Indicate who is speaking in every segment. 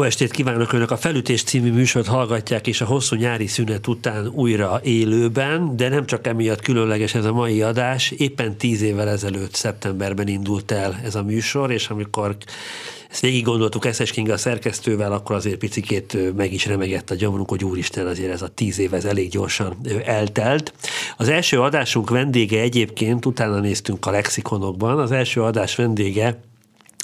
Speaker 1: Jó estét kívánok Önök! A Felütés című műsort hallgatják, és a hosszú nyári szünet után újra élőben, de nem csak emiatt különleges ez a mai adás. Éppen tíz évvel ezelőtt, szeptemberben indult el ez a műsor, és amikor ezt végig gondoltuk Eszes a szerkesztővel, akkor azért picikét meg is remegett a gyomrunk, hogy úristen, azért ez a tíz év ez elég gyorsan eltelt. Az első adásunk vendége egyébként, utána néztünk a lexikonokban, az első adás vendége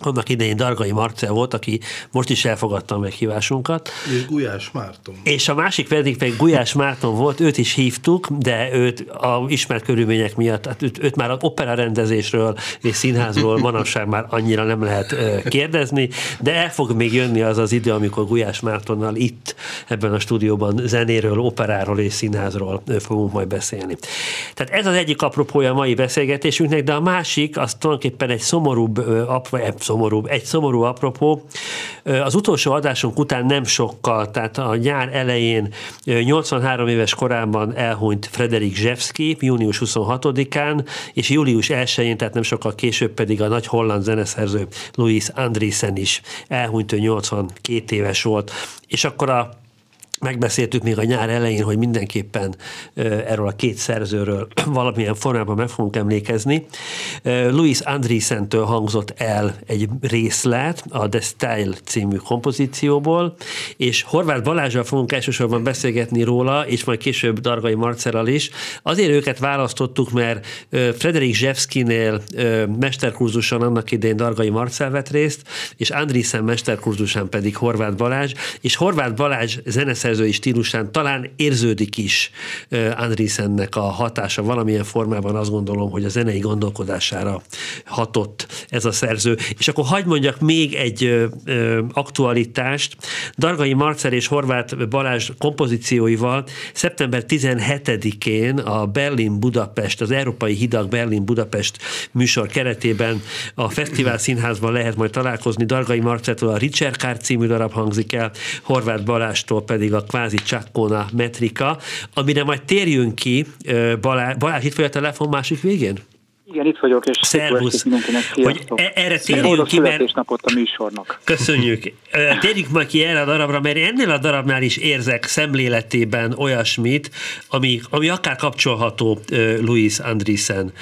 Speaker 1: annak idején Dargai Marcel volt, aki most is elfogadta a meghívásunkat.
Speaker 2: És Gulyás Márton.
Speaker 1: És a másik pedig pedig Gulyás Márton volt, őt is hívtuk, de őt a ismert körülmények miatt, hát őt, őt már az opera rendezésről és színházról manapság már annyira nem lehet kérdezni, de el fog még jönni az az idő, amikor Gulyás Mártonnal itt ebben a stúdióban zenéről, operáról és színházról fogunk majd beszélni. Tehát ez az egyik apropója a mai beszélgetésünknek, de a másik az tulajdonképpen egy szomorúbb, szomorú. Egy szomorú apropó, az utolsó adásunk után nem sokkal, tehát a nyár elején 83 éves korában elhunyt Frederik Zsevski, június 26-án, és július 1-én, tehát nem sokkal később pedig a nagy holland zeneszerző Louis Andriessen is elhunyt, ő 82 éves volt. És akkor a megbeszéltük még a nyár elején, hogy mindenképpen erről a két szerzőről valamilyen formában meg fogunk emlékezni. Louis Andreessen-től hangzott el egy részlet a The Style című kompozícióból, és Horváth Balázsral fogunk elsősorban beszélgetni róla, és majd később Dargai Marcelal is. Azért őket választottuk, mert Frederik Zsevszkinél mesterkurzuson annak idején Dargai Marcel vett részt, és Andreessen mesterkurzusán pedig Horváth Balázs, és Horváth Balázs zeneszerző zeneszerzői stílusán talán érződik is Andriesennek a hatása valamilyen formában azt gondolom, hogy a zenei gondolkodására hatott ez a szerző. És akkor hagyd mondjak még egy aktualitást. Dargai Marcel és Horváth Balázs kompozícióival szeptember 17-én a Berlin-Budapest, az Európai Hidak Berlin-Budapest műsor keretében a Fesztivál Színházban lehet majd találkozni. Dargai Marceltől a Richard Kár című darab hangzik el, Horváth Balástól pedig a kvázi csakkona metrika, amire majd térjünk ki. Balázs, Balázs itt vagy a telefon másik végén?
Speaker 2: Igen, itt vagyok, és
Speaker 1: Szervusz. Hogy e- erre térjünk ki, mert...
Speaker 2: a műsornak.
Speaker 1: Köszönjük. Térjünk majd ki erre a darabra, mert ennél a darabnál is érzek szemléletében olyasmit, ami, ami akár kapcsolható Louis Andriessen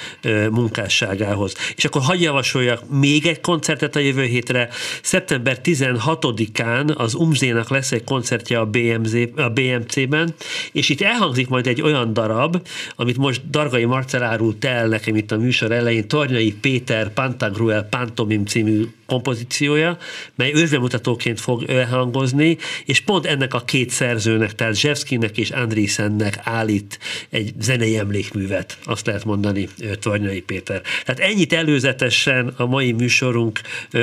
Speaker 1: munkásságához. És akkor hagyj javasoljak még egy koncertet a jövő hétre. Szeptember 16-án az Umzénak lesz egy koncertje a, BMZ, a BMC-ben, és itt elhangzik majd egy olyan darab, amit most Dargai Marcel árult el nekem itt a műsor műsor elején Tornyai Péter Pantagruel Pantomim című kompozíciója, mely ősbemutatóként fog elhangozni, és pont ennek a két szerzőnek, tehát Zsevszkinek és Andriesennek állít egy zenei emlékművet, azt lehet mondani Tornyai Péter. Tehát ennyit előzetesen a mai műsorunk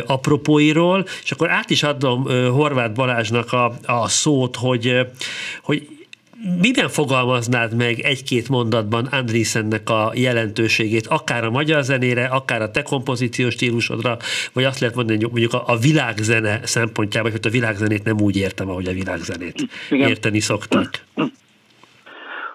Speaker 1: apropóiról, és akkor át is adom Horváth Balázsnak a, a szót, hogy, hogy miben fogalmaznád meg egy-két mondatban Andriesennek a jelentőségét, akár a magyar zenére, akár a te kompozíciós stílusodra, vagy azt lehet mondani, hogy mondjuk a, a világzene szempontjából, hogy a világzenét nem úgy értem, ahogy a világzenét igen. érteni szoktak.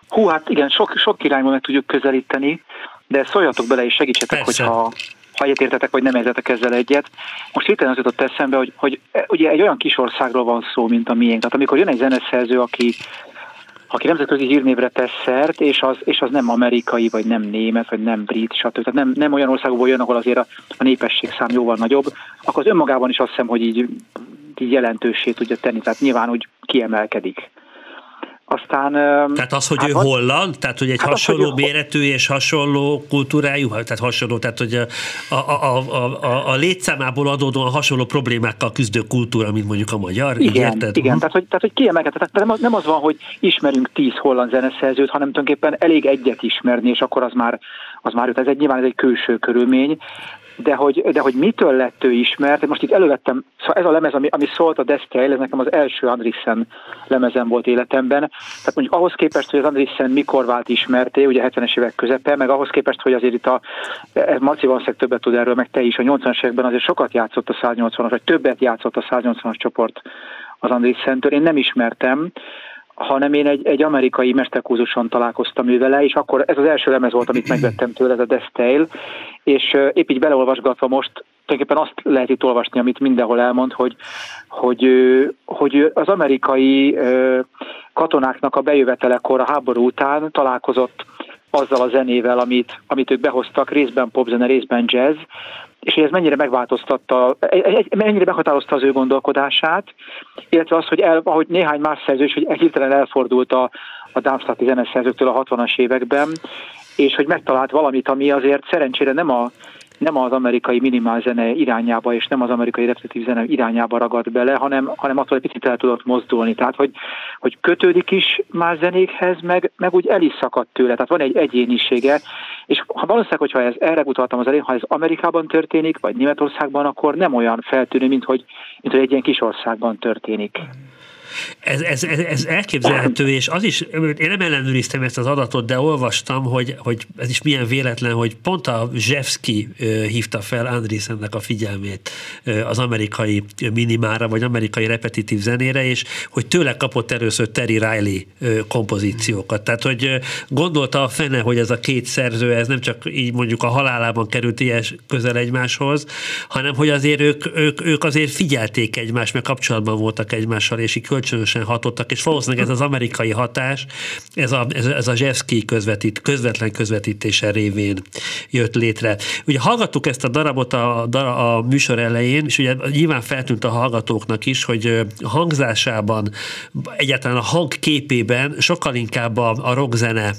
Speaker 2: Hú, hát igen, sok, sok irányban meg tudjuk közelíteni, de szóljatok bele és segítsetek, Persze. hogyha ha egyetértetek, vagy nem értetek ezzel egyet. Most hirtelen az jutott eszembe, hogy, hogy ugye egy olyan kis országról van szó, mint a miénk. Tehát amikor jön egy zeneszerző, aki aki nemzetközi hírnévre tesz szert, és az, és az nem amerikai, vagy nem német, vagy nem brit, stb. Tehát nem, nem olyan országokból jön, ahol azért a, a népességszám jóval nagyobb, akkor az önmagában is azt hiszem, hogy így, így jelentősé tudja tenni, tehát nyilván úgy kiemelkedik.
Speaker 1: Aztán, tehát az, hogy hát ő van, holland, tehát hogy egy hát hasonló az, méretű és hasonló kultúrájú, tehát hasonló, tehát hogy a, a, a, a, a létszámából adódóan hasonló problémákkal küzdő kultúra, mint mondjuk a magyar,
Speaker 2: igen, érted? Igen, tehát hogy, tehát, hogy kiemelkedett, tehát nem, nem az van, hogy ismerünk tíz holland zeneszerzőt, hanem tulajdonképpen elég egyet ismerni, és akkor az már, az már ez egy nyilván ez egy külső körülmény, de hogy, de hogy mitől lett ő ismert, most itt elővettem, szóval ez a lemez, ami, ami szólt a Destel, ez nekem az első Andrissen lemezem volt életemben, tehát mondjuk ahhoz képest, hogy az Andrissen mikor vált ismerté, ugye 70-es évek közepe, meg ahhoz képest, hogy azért itt a, ez Marci Vanszeg többet tud erről, meg te is, a 80-as években azért sokat játszott a 180-as, vagy többet játszott a 180-as csoport az Andrissen-től, én nem ismertem, hanem én egy, egy amerikai mesterkúzuson találkoztam ő vele, és akkor ez az első lemez volt, amit megvettem tőle, ez a Death Tale, és épp így beleolvasgatva most tulajdonképpen azt lehet itt olvasni, amit mindenhol elmond, hogy, hogy, hogy az amerikai katonáknak a bejövetelekor a háború után találkozott azzal a zenével, amit, amit ők behoztak, részben popzene, részben jazz, és hogy ez mennyire megváltoztatta, mennyire meghatározta az ő gondolkodását, illetve az, hogy el, ahogy néhány más szerző is, hogy hirtelen elfordult a, a Darmstadti zeneszerzőktől a 60-as években, és hogy megtalált valamit, ami azért szerencsére nem a nem az amerikai minimál zene irányába, és nem az amerikai repetitív zene irányába ragad bele, hanem, hanem attól egy picit el tudott mozdulni. Tehát, hogy, hogy kötődik is más zenékhez, meg, meg úgy el is szakadt tőle. Tehát van egy egyénisége, és ha valószínűleg, hogyha ez, erre utaltam az elén, ha ez Amerikában történik, vagy Németországban, akkor nem olyan feltűnő, mint hogy, mint hogy egy ilyen kis országban történik.
Speaker 1: Ez, ez, ez, ez elképzelhető, és az is, én nem ellenőriztem ezt az adatot, de olvastam, hogy, hogy ez is milyen véletlen, hogy pont a Zsevski hívta fel Andriesennek a figyelmét az amerikai minimára, vagy amerikai repetitív zenére, és hogy tőle kapott először Terry Riley kompozíciókat. Tehát, hogy gondolta a fene, hogy ez a két szerző, ez nem csak így mondjuk a halálában került ilyen közel egymáshoz, hanem hogy azért ők, ők, ők azért figyelték egymást, mert kapcsolatban voltak egymással, és így kölcsönösen hatottak, és valószínűleg ez az amerikai hatás, ez a, ez, ez a Zsevszki közvetít, közvetlen közvetítése révén jött létre. Ugye hallgattuk ezt a darabot a, a, a műsor elején, és ugye nyilván feltűnt a hallgatóknak is, hogy hangzásában, egyáltalán a hang képében sokkal inkább a, a rockzene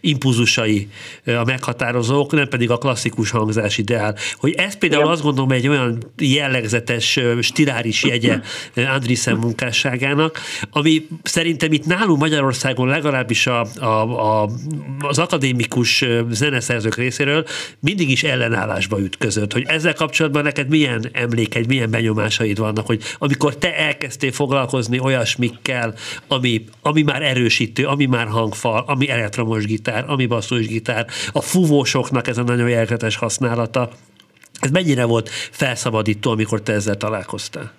Speaker 1: impulzusai a meghatározók, nem pedig a klasszikus hangzás ideál. Hogy ez például Igen. azt gondolom egy olyan jellegzetes stiláris jegye Andrissen munkásságának, ami szerintem itt nálunk Magyarországon legalábbis a, a, a, az akadémikus zeneszerzők részéről mindig is ellenállásba ütközött. Hogy ezzel kapcsolatban neked milyen emlékeid, milyen benyomásaid vannak, hogy amikor te elkezdtél foglalkozni olyasmikkel, ami, ami már erősítő, ami már hangfal, fal, ami elektromos gitár, ami basszusgitár, a fúvósoknak ez a nagyon jelketes használata. Ez mennyire volt felszabadító, amikor te ezzel találkoztál?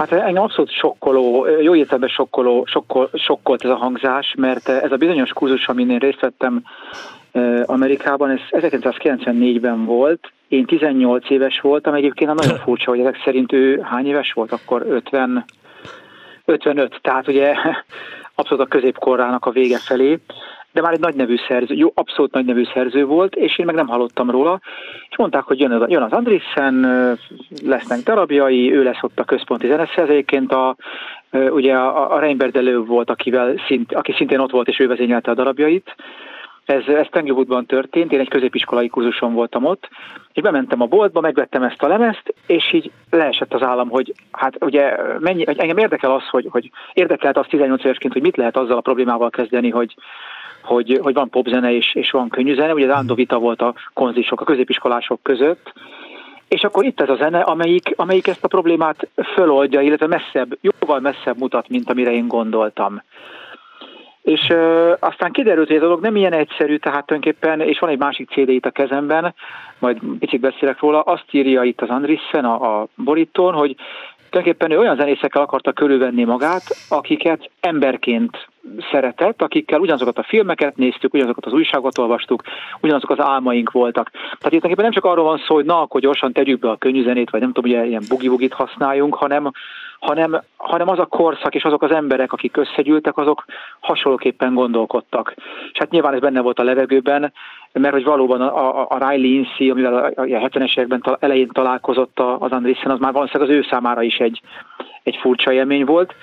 Speaker 2: Hát engem abszolút sokkoló, jó értelemben sokkoló, sokkol, sokkolt ez a hangzás, mert ez a bizonyos kurzus, amin én részt vettem Amerikában, ez 1994-ben volt, én 18 éves voltam, egyébként nagyon furcsa, hogy ezek szerint ő hány éves volt, akkor 50, 55, tehát ugye abszolút a középkorrának a vége felé, de már egy nagy nevű szerző, jó, abszolút nagy nevű szerző volt, és én meg nem hallottam róla, és mondták, hogy jön, jön az Andrissen, lesznek darabjai, ő lesz ott a központi zeneszerzőként, a, ugye a, a Reinberdelő volt, akivel szint, aki szintén ott volt, és ő vezényelte a darabjait, ez, ez Tanglewoodban történt, én egy középiskolai kurzuson voltam ott, és bementem a boltba, megvettem ezt a lemezt, és így leesett az állam, hogy hát ugye mennyi, engem érdekel az, hogy, hogy érdekelt az 18 évesként, hogy mit lehet azzal a problémával kezdeni, hogy, hogy, hogy van popzene és, és van könnyű zene, ugye az vita volt a konzisok, a középiskolások között, és akkor itt ez a zene, amelyik, amelyik ezt a problémát föloldja, illetve messzebb, jóval messzebb mutat, mint amire én gondoltam. És ö, aztán kiderült, hogy a dolog nem ilyen egyszerű, tehát tulajdonképpen, és van egy másik CD itt a kezemben, majd picit beszélek róla, azt írja itt az Andrissen a, a borítón, hogy tulajdonképpen ő olyan zenészekkel akarta körülvenni magát, akiket emberként szeretett, akikkel ugyanazokat a filmeket néztük, ugyanazokat az újságot olvastuk, ugyanazok az álmaink voltak. Tehát itt nem csak arról van szó, hogy na, akkor gyorsan tegyük be a könnyű zenét, vagy nem tudom, hogy ilyen bugi használjunk, hanem, hanem, hanem az a korszak és azok az emberek, akik összegyűltek, azok hasonlóképpen gondolkodtak. És hát nyilván ez benne volt a levegőben, mert hogy valóban a, a, a Riley Incy, amivel a, a 70-es években elején találkozott az Andrissen, az már valószínűleg az ő számára is egy, egy furcsa élmény volt.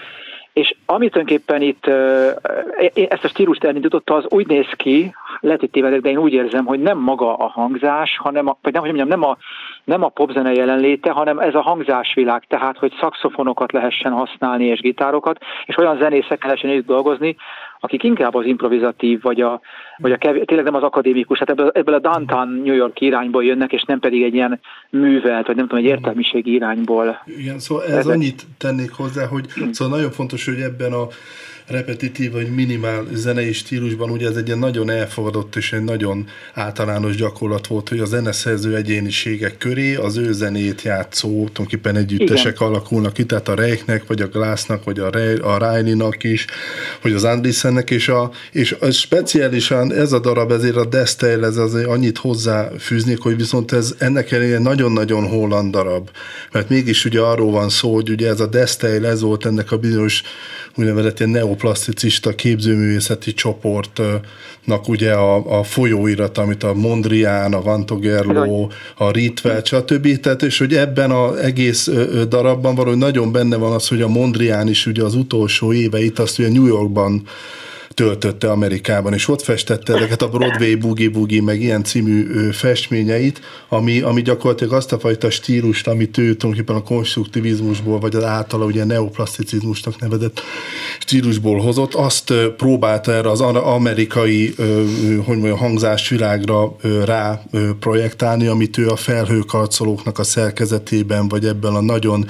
Speaker 2: És amit tulajdonképpen itt ezt a stílust elindította, az úgy néz ki, lehet, hogy tévedek, de én úgy érzem, hogy nem maga a hangzás, hanem a, vagy nem, hogy mondjam, nem a, nem a popzene jelenléte, hanem ez a hangzásvilág, tehát hogy szakszofonokat lehessen használni és gitárokat, és olyan zenészekkel lehessen itt dolgozni, akik inkább az improvizatív, vagy a, vagy a kev- tényleg nem az akadémikus, hát ebből, ebből a downtown New York irányból jönnek, és nem pedig egy ilyen művelt, vagy nem tudom, egy értelmiségi irányból.
Speaker 3: Igen, szóval ez, ez annyit tennék hozzá, hogy szóval nagyon fontos, hogy ebben a repetitív vagy minimál zenei stílusban, ugye ez egy ilyen nagyon elfogadott és egy nagyon általános gyakorlat volt, hogy a zeneszerző egyéniségek köré az ő zenét játszó, tulajdonképpen együttesek Igen. alakulnak ki, tehát a Reichnek, vagy a Glassnak, vagy a, Ray, a Riley-nak is, vagy az Andrissennek, és, a, és a speciálisan ez a darab, ezért a Destel, ez azért annyit hozzáfűznék, hogy viszont ez ennek ellenére nagyon-nagyon holland darab, mert mégis ugye arról van szó, hogy ugye ez a Destel, ez volt ennek a bizonyos úgynevezett ilyen neoplaszticista képzőművészeti csoportnak ugye a, a folyóirat, amit a Mondrian, a Vantogerlo, a Ritvel, stb. Tehát, és hogy ebben az egész darabban valahogy nagyon benne van az, hogy a Mondrian is ugye az utolsó éveit azt ugye New Yorkban töltötte Amerikában, és ott festette ezeket a Broadway Boogie Boogie, meg ilyen című festményeit, ami, ami gyakorlatilag azt a fajta stílust, amit ő tulajdonképpen a konstruktivizmusból, vagy az általa ugye neoplaszticizmusnak nevezett stílusból hozott, azt próbálta erre az amerikai hogy mondjam, hangzásvilágra rá projektálni, amit ő a felhőkarcolóknak a szerkezetében, vagy ebben a nagyon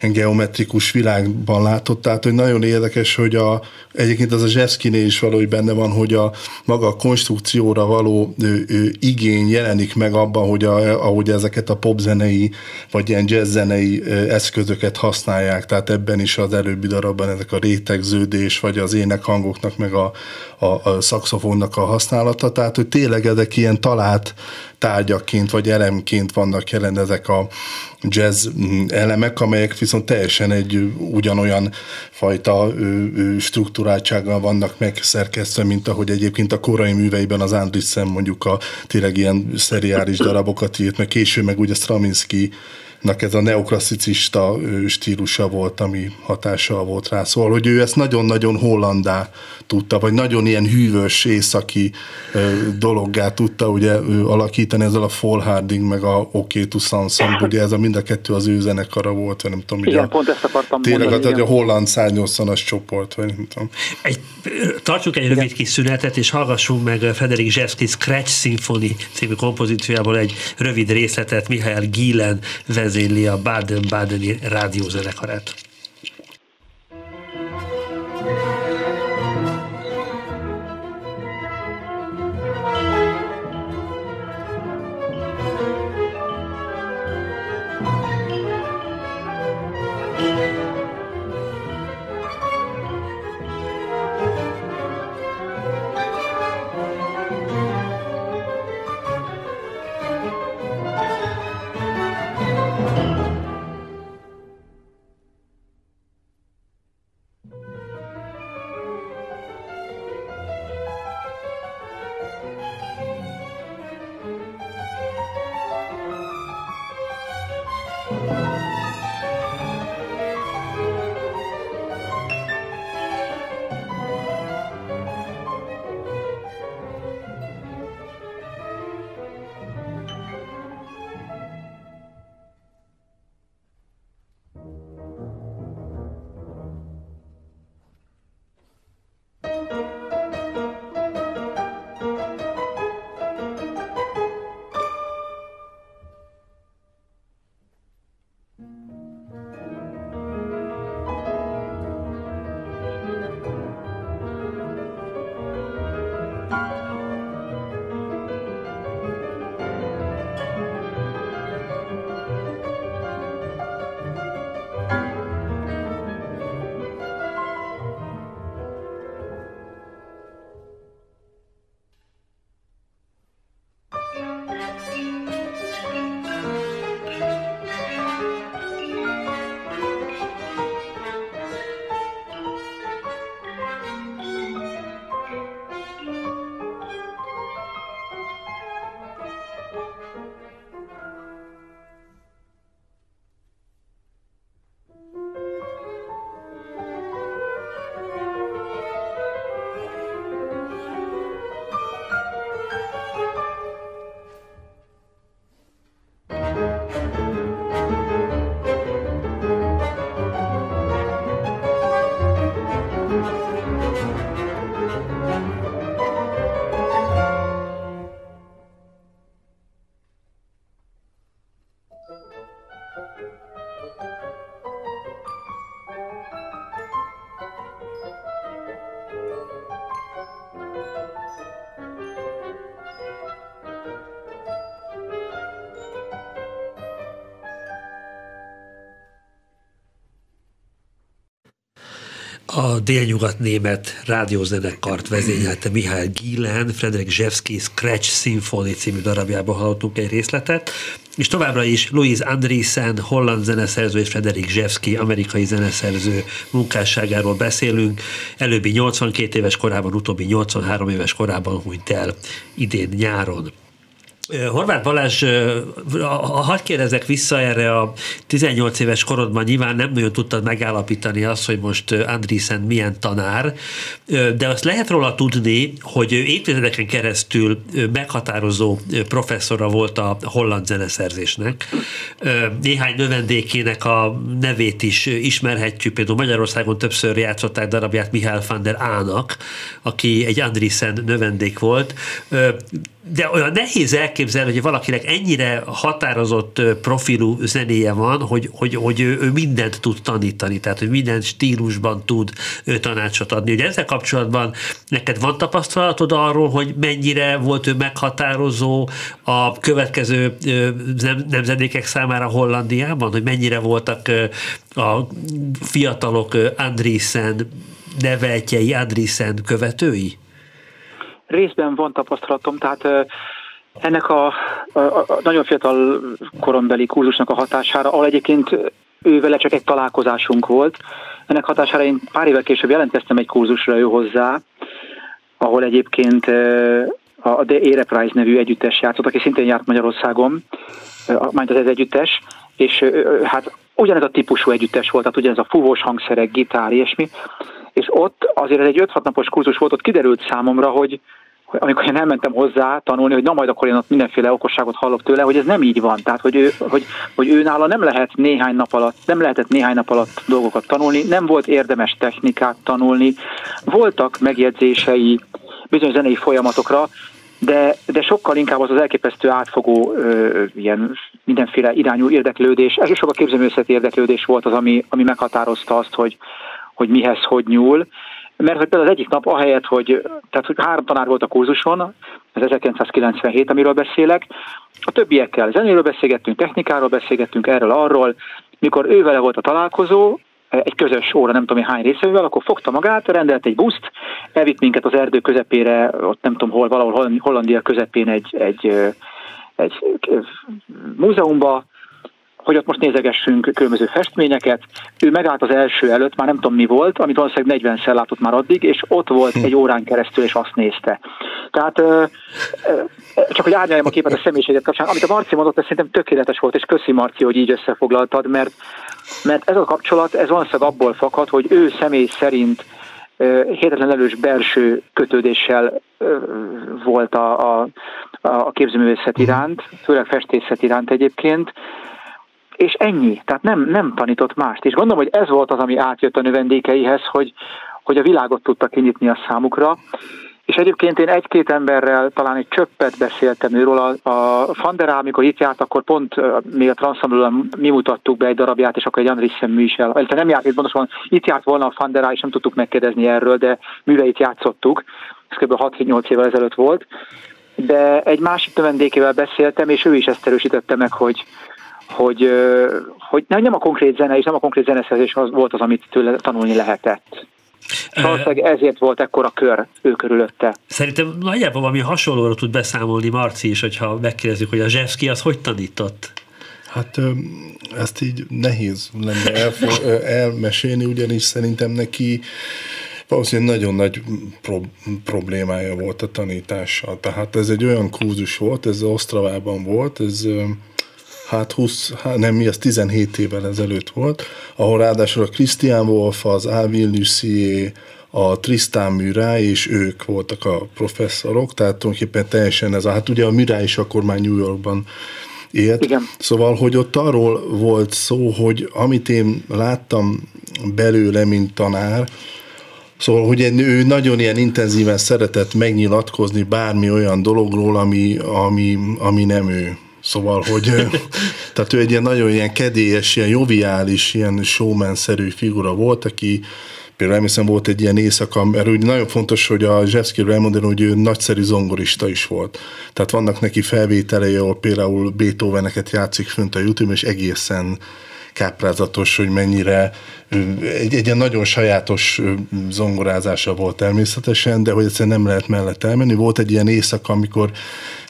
Speaker 3: geometrikus világban látott, tehát hogy nagyon érdekes, hogy a, egyébként az a Zseszkinél is valahogy benne van, hogy a maga a konstrukcióra való ő, ő, igény jelenik meg abban, hogy a, ahogy ezeket a popzenei vagy ilyen jazzzenei eszközöket használják, tehát ebben is az előbbi darabban ezek a rétegződés, vagy az énekhangoknak, meg a, a, a szakszofonnak a használata, tehát hogy tényleg ezek ilyen talált tárgyaként vagy elemként vannak jelen ezek a jazz mm, elemek, amelyek viszont teljesen egy ugyanolyan fajta struktúráltsággal vannak megszerkesztve, mint ahogy egyébként a korai műveiben az Andrissen mondjuk a tényleg ilyen szeriális darabokat írt, meg később meg ugye Stravinsky ez a neoklasszicista stílusa volt, ami hatással volt rá. Szóval, hogy ő ezt nagyon-nagyon hollandá tudta, vagy nagyon ilyen hűvös északi dologgá tudta ugye alakítani ezzel a Fall Harding, meg a OK to Samsung, ugye ez a mind a kettő az ő zenekara volt, vagy nem tudom.
Speaker 2: Igen, a, pont ezt akartam
Speaker 3: tényleg mondani. Tényleg a holland 180-as csoport, vagy nem tudom.
Speaker 1: Egy, tartsuk egy rövid kis szünetet, és hallgassunk meg Frederik Zsevszki Scratch Symphony című kompozíciójából egy rövid részletet Mihály Gielen vezényli a Baden-Badeni rádiózenekarát. A délnyugat-német rádiózenekart vezényelte Mihály Gielen, Frederik Zsevszki Scratch Symphony című darabjában hallottunk egy részletet, és továbbra is Louise Andriessen, holland zeneszerző és Frederik Zsevszki, amerikai zeneszerző munkásságáról beszélünk. Előbbi 82 éves korában, utóbbi 83 éves korában hunyt el idén nyáron. Horváth Balázs, hadd kérdezek vissza erre a 18 éves korodban, nyilván nem nagyon tudtad megállapítani azt, hogy most Andrisen milyen tanár, de azt lehet róla tudni, hogy évtizedeken keresztül meghatározó professzora volt a holland zeneszerzésnek. Néhány növendékének a nevét is ismerhetjük, például Magyarországon többször játszották darabját Mihály van der Ának, aki egy Andrisen növendék volt de olyan nehéz elképzelni, hogy valakinek ennyire határozott profilú zenéje van, hogy, hogy, hogy ő, ő mindent tud tanítani, tehát hogy minden stílusban tud ő tanácsot adni. Ugye ezzel kapcsolatban neked van tapasztalatod arról, hogy mennyire volt ő meghatározó a következő nemzedékek számára Hollandiában, hogy mennyire voltak a fiatalok Andriessen neveltjei, Andriessen követői?
Speaker 2: Részben van tapasztalatom, tehát ennek a, a, a nagyon fiatal korombeli kurzusnak a hatására, ahol egyébként ővele csak egy találkozásunk volt, ennek hatására én pár évvel később jelentkeztem egy kurzusra ő hozzá, ahol egyébként a The Prize nevű együttes játszott, aki szintén járt Magyarországon, majd az ez együttes, és hát ugyanez a típusú együttes volt, tehát ugyanez a fúvós hangszerek, gitár, ilyesmi, és ott azért egy 5-6 napos kurzus volt, ott kiderült számomra, hogy, amikor én elmentem hozzá tanulni, hogy na majd akkor én ott mindenféle okosságot hallok tőle, hogy ez nem így van. Tehát, hogy, ő, hogy, hogy ő nála nem lehet néhány nap alatt, nem lehetett néhány nap alatt dolgokat tanulni, nem volt érdemes technikát tanulni, voltak megjegyzései bizonyos zenei folyamatokra, de, de sokkal inkább az az elképesztő átfogó ö, ilyen mindenféle irányú érdeklődés, elsősorban képzőművészeti érdeklődés volt az, ami, ami meghatározta azt, hogy, hogy mihez hogy nyúl. Mert hogy például az egyik nap ahelyett, hogy, tehát hogy három tanár volt a kurzuson, ez 1997, amiről beszélek, a többiekkel zenéről beszélgettünk, technikáról beszélgettünk, erről, arról, mikor ő vele volt a találkozó, egy közös óra, nem tudom hány részével, akkor fogta magát, rendelt egy buszt, elvitt minket az erdő közepére, ott nem tudom hol, valahol Hollandia közepén egy, egy, egy múzeumba, hogy ott most nézegessünk különböző festményeket. Ő megállt az első előtt, már nem tudom mi volt, amit valószínűleg 40-szer látott már addig, és ott volt egy órán keresztül, és azt nézte. Tehát csak hogy árnyaljam a képet a személyiséget kapcsán, amit a Marci mondott, ez szerintem tökéletes volt, és köszi Marci, hogy így összefoglaltad, mert, mert ez a kapcsolat, ez valószínűleg abból fakad, hogy ő személy szerint hihetetlen erős belső kötődéssel volt a, a, a képzőművészet iránt, főleg festészet iránt egyébként, és ennyi. Tehát nem, nem tanított mást. És gondolom, hogy ez volt az, ami átjött a növendékeihez, hogy, hogy a világot tudta kinyitni a számukra. És egyébként én egy-két emberrel talán egy csöppet beszéltem őről. A, a Fanderá, amikor itt járt, akkor pont még a Transzamblően mi mutattuk be egy darabját, és akkor egy Andrissen mű is el. Illetve nem járt itt pontosan, itt járt volna a Fanderá, és nem tudtuk megkérdezni erről, de műveit játszottuk. Ez kb. 6-8 évvel ezelőtt volt. De egy másik növendékével beszéltem, és ő is ezt erősítette meg, hogy, hogy, hogy nem a konkrét zene és nem a konkrét zeneszerzés az volt az, amit tőle tanulni lehetett. Valószínűleg ezért volt ekkora kör ő körülötte.
Speaker 1: Szerintem nagyjából valami hasonlóra tud beszámolni Marci is, hogyha megkérdezzük, hogy a Zsevszki az hogy tanított?
Speaker 3: Hát ezt így nehéz lenne elfo- elmesélni, ugyanis szerintem neki valószínűleg nagyon nagy pro- problémája volt a tanítással. Tehát ez egy olyan kurzus volt, ez Osztravában volt, ez hát 20, hát nem mi, az 17 évvel ezelőtt volt, ahol ráadásul a Christian Wolf, az Alvin Lucier, a Tristan Murray, és ők voltak a professzorok, tehát tulajdonképpen teljesen ez a, hát ugye a Murray is akkor már New Yorkban élt. Igen. Szóval, hogy ott arról volt szó, hogy amit én láttam belőle, mint tanár, Szóval, hogy ő nagyon ilyen intenzíven szeretett megnyilatkozni bármi olyan dologról, ami, ami, ami nem ő. Szóval, hogy tehát ő egy ilyen nagyon ilyen kedélyes, ilyen joviális, ilyen showman-szerű figura volt, aki Például emlékszem, volt egy ilyen éjszaka, mert úgy nagyon fontos, hogy a Zsevszkiről elmondani, hogy ő nagyszerű zongorista is volt. Tehát vannak neki felvételei, ahol például Beethoveneket játszik fönt a YouTube, és egészen káprázatos, hogy mennyire egy, egy ilyen nagyon sajátos zongorázása volt természetesen, de hogy egyszerűen nem lehet mellett elmenni. Volt egy ilyen éjszaka, amikor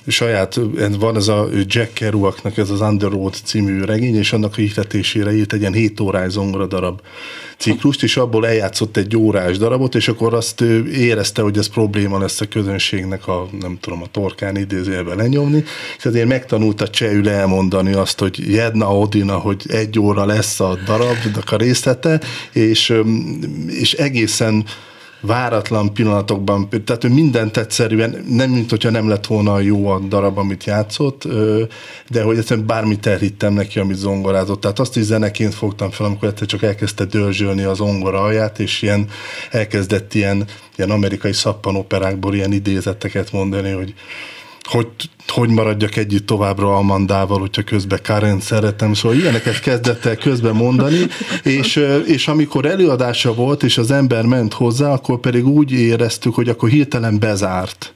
Speaker 3: saját, van ez a Jack Kerouacnak ez az Underworld című regény, és annak a ihletésére írt egy ilyen 7 órás zongora darab ciklust, és abból eljátszott egy órás darabot, és akkor azt ő érezte, hogy ez probléma lesz a közönségnek a, nem tudom, a torkán idézőjelben lenyomni, és azért megtanulta csehül elmondani azt, hogy Jedna Odina, hogy egy óra lesz a darabnak a részlete, és, és egészen váratlan pillanatokban, tehát ő mindent egyszerűen, nem mint hogyha nem lett volna jó a darab, amit játszott, de hogy egyszerűen bármit elhittem neki, amit zongorázott. Tehát azt is zeneként fogtam fel, amikor egyszer csak elkezdte dörzsölni az zongora alját, és ilyen elkezdett ilyen, ilyen amerikai szappanoperákból ilyen idézeteket mondani, hogy hogy, hogy maradjak együtt továbbra Amandával, hogyha közben Karen szeretem, szóval ilyeneket kezdett el közben mondani, és, és amikor előadása volt, és az ember ment hozzá, akkor pedig úgy éreztük, hogy akkor hirtelen bezárt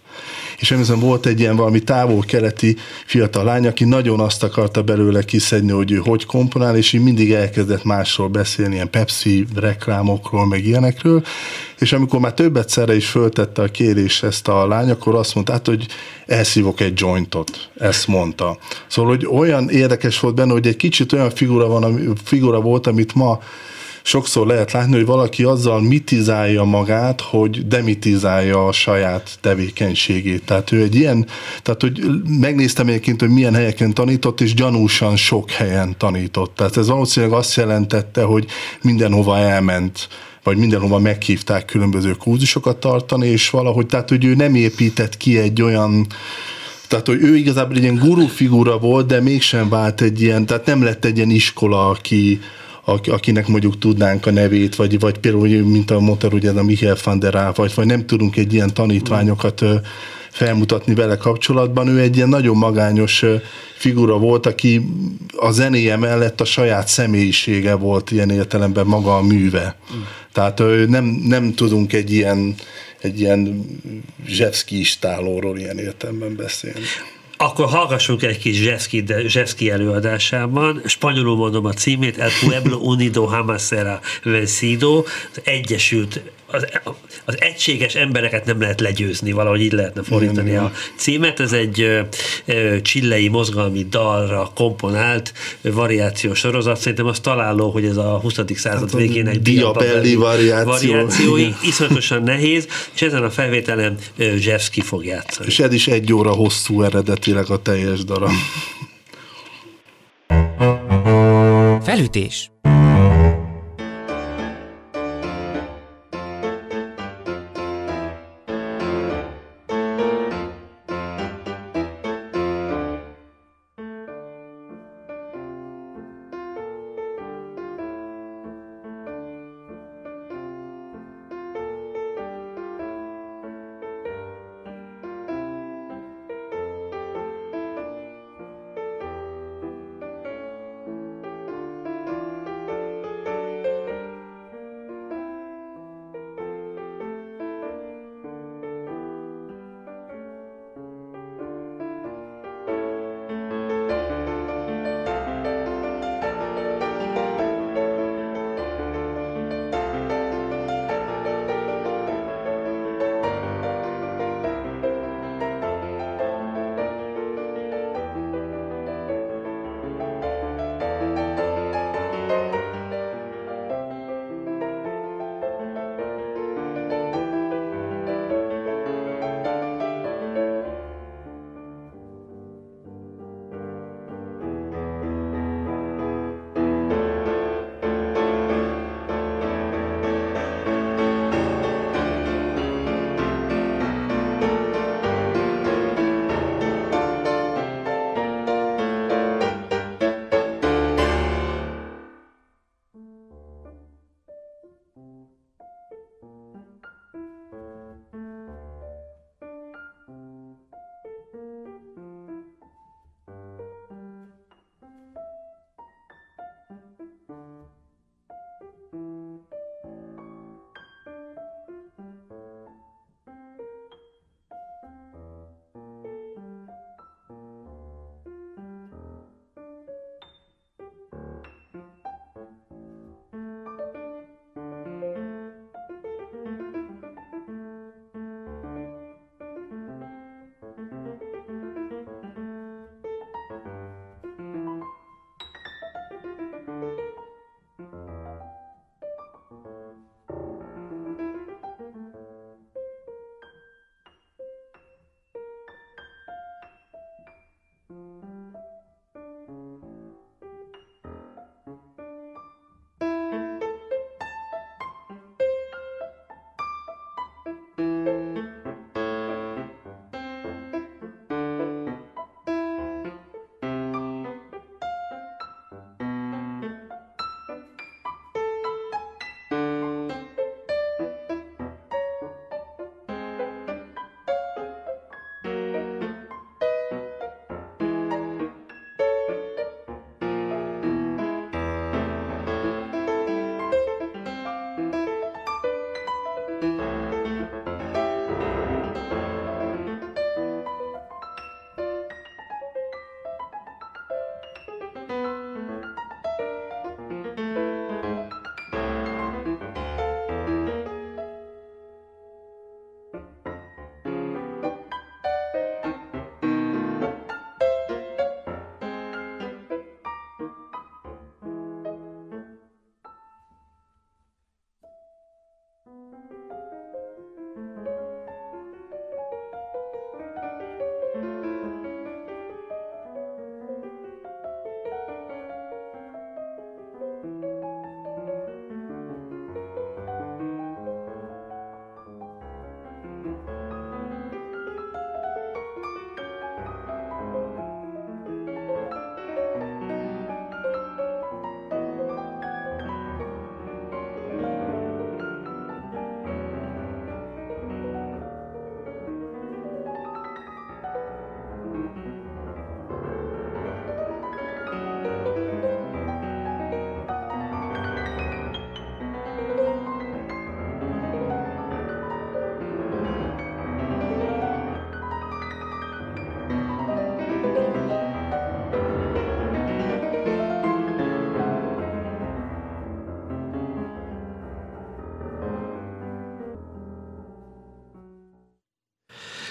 Speaker 3: és emlékszem volt egy ilyen valami távol-keleti fiatal lány, aki nagyon azt akarta belőle kiszedni, hogy ő hogy komponál, és így mindig elkezdett másról beszélni, ilyen Pepsi reklámokról, meg ilyenekről, és amikor már többet szere is föltette a kérés ezt a lány, akkor azt mondta, hát, hogy elszívok egy jointot. Ezt mondta. Szóval, hogy olyan érdekes volt benne, hogy egy kicsit olyan figura, van, figura volt, amit ma sokszor lehet látni, hogy valaki azzal mitizálja magát, hogy demitizálja a saját tevékenységét. Tehát ő egy ilyen, tehát hogy megnéztem egyébként, hogy milyen helyeken tanított, és gyanúsan sok helyen tanított. Tehát ez valószínűleg azt jelentette, hogy mindenhova elment vagy mindenhova meghívták különböző kurzusokat tartani, és valahogy, tehát hogy ő nem épített ki egy olyan tehát, hogy ő igazából egy ilyen guru figura volt, de mégsem vált egy ilyen, tehát nem lett egy ilyen iskola, aki, akinek mondjuk tudnánk a nevét, vagy, vagy például, mint a motor, ugye a Michael van der Raaf, vagy, vagy nem tudunk egy ilyen tanítványokat felmutatni vele kapcsolatban. Ő egy ilyen nagyon magányos figura volt, aki a zenéje mellett a saját személyisége volt ilyen értelemben maga a műve. Mm. Tehát nem, nem tudunk egy ilyen, egy ilyen Zsevszki istálóról ilyen értelemben beszélni.
Speaker 1: Akkor hallgassunk egy kis Zseszki, Zseszki előadásában. Spanyolul mondom a címét, El Pueblo Unido Hamasera Vencido, az Egyesült az, az egységes embereket nem lehet legyőzni, valahogy így lehetne fordítani a címet. Ez egy csillei mozgalmi dalra komponált variációs sorozat. Szerintem az találó, hogy ez a 20. század hát végén egy
Speaker 3: diabelli variáció.
Speaker 1: variációi. Iszonyatosan nehéz, és ezen a felvételen Zsevszki fog játszani.
Speaker 3: És ez is egy óra hosszú eredetileg a teljes darab.
Speaker 4: Felütés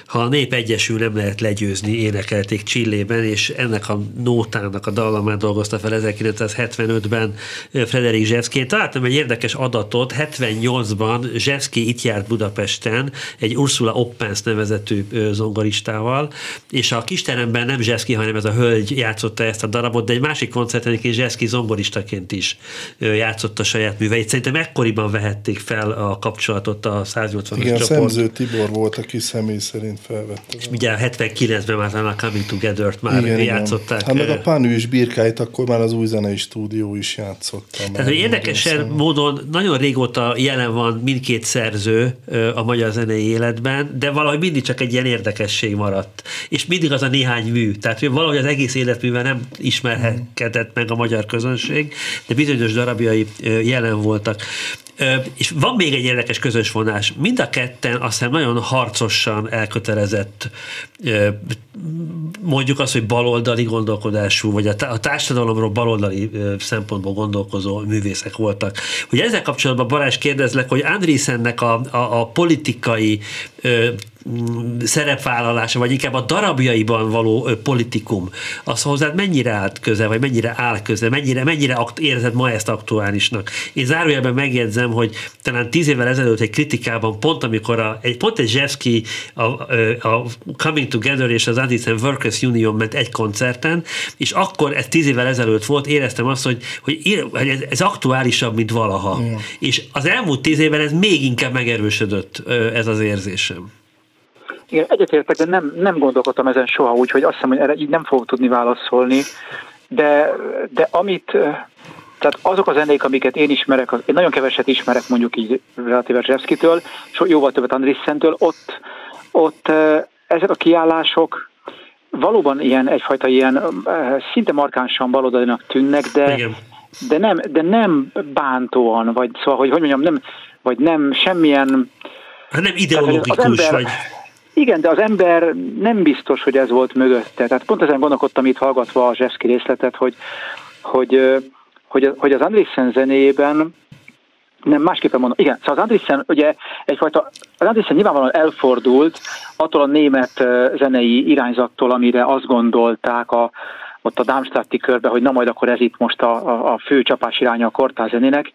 Speaker 1: ha a nép egyesül, nem lehet legyőzni, énekelték Csillében, és ennek a nótának a dallamát dolgozta fel 1975-ben Frederik Zsevszki. Találtam egy érdekes adatot, 78-ban Zsevszki itt járt Budapesten egy Ursula Oppens nevezetű zongoristával, és a kisteremben nem Zsevszki, hanem ez a hölgy játszotta ezt a darabot, de egy másik koncerten és Zsevszki zongoristaként is játszotta saját műveit. Szerintem ekkoriban vehették fel a kapcsolatot a 180-as
Speaker 3: Igen,
Speaker 1: csoport.
Speaker 3: Szemző Tibor volt, aki személy szerint felvette.
Speaker 1: És ugye 79-ben már a Coming Together-t már igen, játszották.
Speaker 3: Igen. Hát meg a Pánű és Birkáit akkor már az új zenei stúdió is játszotta.
Speaker 1: Tehát, hogy érdekesen módon nagyon régóta jelen van mindkét szerző a magyar zenei életben, de valahogy mindig csak egy ilyen érdekesség maradt. És mindig az a néhány mű. Tehát hogy valahogy az egész életművel nem ismerhetett meg a magyar közönség, de bizonyos darabjai jelen voltak. És van még egy érdekes közös vonás. Mind a ketten azt hiszem nagyon harcosan elkötelezett, mondjuk azt, hogy baloldali gondolkodású, vagy a társadalomról baloldali szempontból gondolkozó művészek voltak. Hogy ezzel kapcsolatban Barás kérdezlek, hogy Andrészennek a, a, a politikai szerepvállalása, vagy inkább a darabjaiban való politikum, az hozzád mennyire állt közel, vagy mennyire áll közel, mennyire, mennyire érzed ma ezt aktuálisnak. Én zárójelben megjegyzem, hogy talán tíz évvel ezelőtt egy kritikában, pont amikor a, egy, pont egy Zsevszki a, a, Coming Together és az Addison Workers Union ment egy koncerten, és akkor ez tíz évvel ezelőtt volt, éreztem azt, hogy, hogy ez, ez aktuálisabb, mint valaha. Mm. És az elmúlt tíz évben ez még inkább megerősödött ez az érzésem.
Speaker 2: Igen, egyetértek, de nem, nem gondolkodtam ezen soha úgy, hogy azt hiszem, hogy erre így nem fogok tudni válaszolni, de, de amit, tehát azok a zenék, amiket én ismerek, én nagyon keveset ismerek mondjuk így relatíve Zsevszkitől, és jóval többet Andrisszentől, ott, ott ezek a kiállások valóban ilyen egyfajta ilyen szinte markánsan baloldalinak tűnnek, de, de nem, de nem bántóan, vagy szóval, hogy hogy mondjam, nem, vagy nem semmilyen...
Speaker 1: Hát nem ideológikus, ember, vagy...
Speaker 2: Igen, de az ember nem biztos, hogy ez volt mögötte. Tehát pont ezen gondolkodtam itt hallgatva a Zseszki részletet, hogy, hogy, hogy, hogy az Andrissen zenéjében nem, másképpen mondom. Igen, szóval az Andrissen ugye egyfajta, az Andrissen nyilvánvalóan elfordult attól a német zenei irányzattól, amire azt gondolták a, ott a Darmstadti körbe, hogy na majd akkor ez itt most a, a, a fő csapás iránya a kortázenének,